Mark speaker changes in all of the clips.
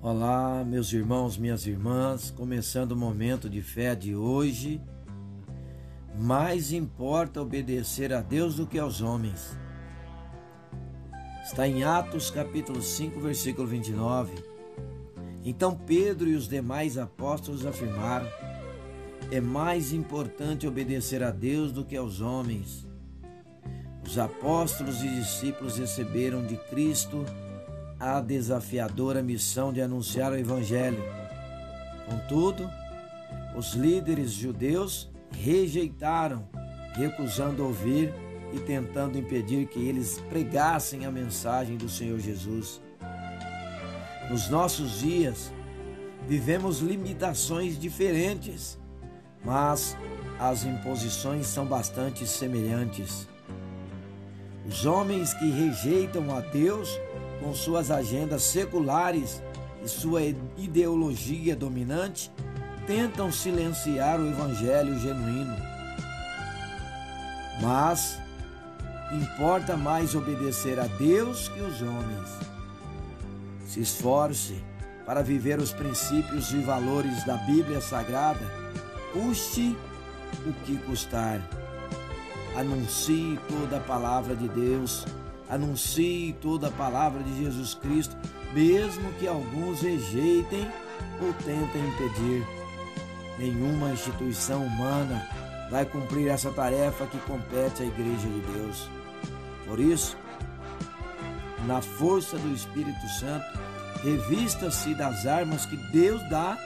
Speaker 1: Olá, meus irmãos, minhas irmãs, começando o momento de fé de hoje. Mais importa obedecer a Deus do que aos homens. Está em Atos capítulo 5, versículo 29. Então Pedro e os demais apóstolos afirmaram: É mais importante obedecer a Deus do que aos homens. Os apóstolos e discípulos receberam de Cristo a desafiadora missão de anunciar o Evangelho. Contudo, os líderes judeus rejeitaram, recusando ouvir e tentando impedir que eles pregassem a mensagem do Senhor Jesus. Nos nossos dias, vivemos limitações diferentes, mas as imposições são bastante semelhantes. Os homens que rejeitam a Deus com suas agendas seculares e sua ideologia dominante, tentam silenciar o evangelho genuíno. Mas importa mais obedecer a Deus que os homens. Se esforce para viver os princípios e valores da Bíblia Sagrada, custe o que custar. Anuncie toda a palavra de Deus Anuncie toda a palavra de Jesus Cristo, mesmo que alguns rejeitem ou tentem impedir. Nenhuma instituição humana vai cumprir essa tarefa que compete à Igreja de Deus. Por isso, na força do Espírito Santo, revista-se das armas que Deus dá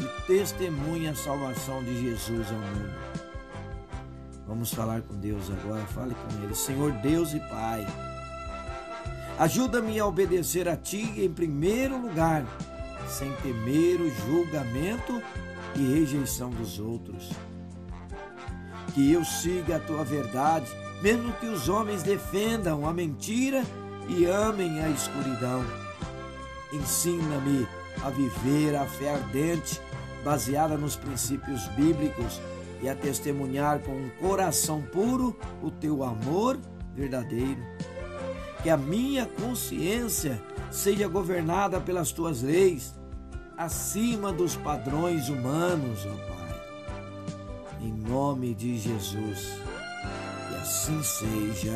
Speaker 1: e testemunha a salvação de Jesus ao mundo. Vamos falar com Deus agora. Fale com Ele. Senhor Deus e Pai. Ajuda-me a obedecer a Ti em primeiro lugar, sem temer o julgamento e rejeição dos outros. Que eu siga a Tua verdade, mesmo que os homens defendam a mentira e amem a escuridão. Ensina-me a viver a fé ardente, baseada nos princípios bíblicos, e a testemunhar com um coração puro o Teu amor verdadeiro que a minha consciência seja governada pelas tuas leis, acima dos padrões humanos, ó Pai. Em nome de Jesus. E assim seja.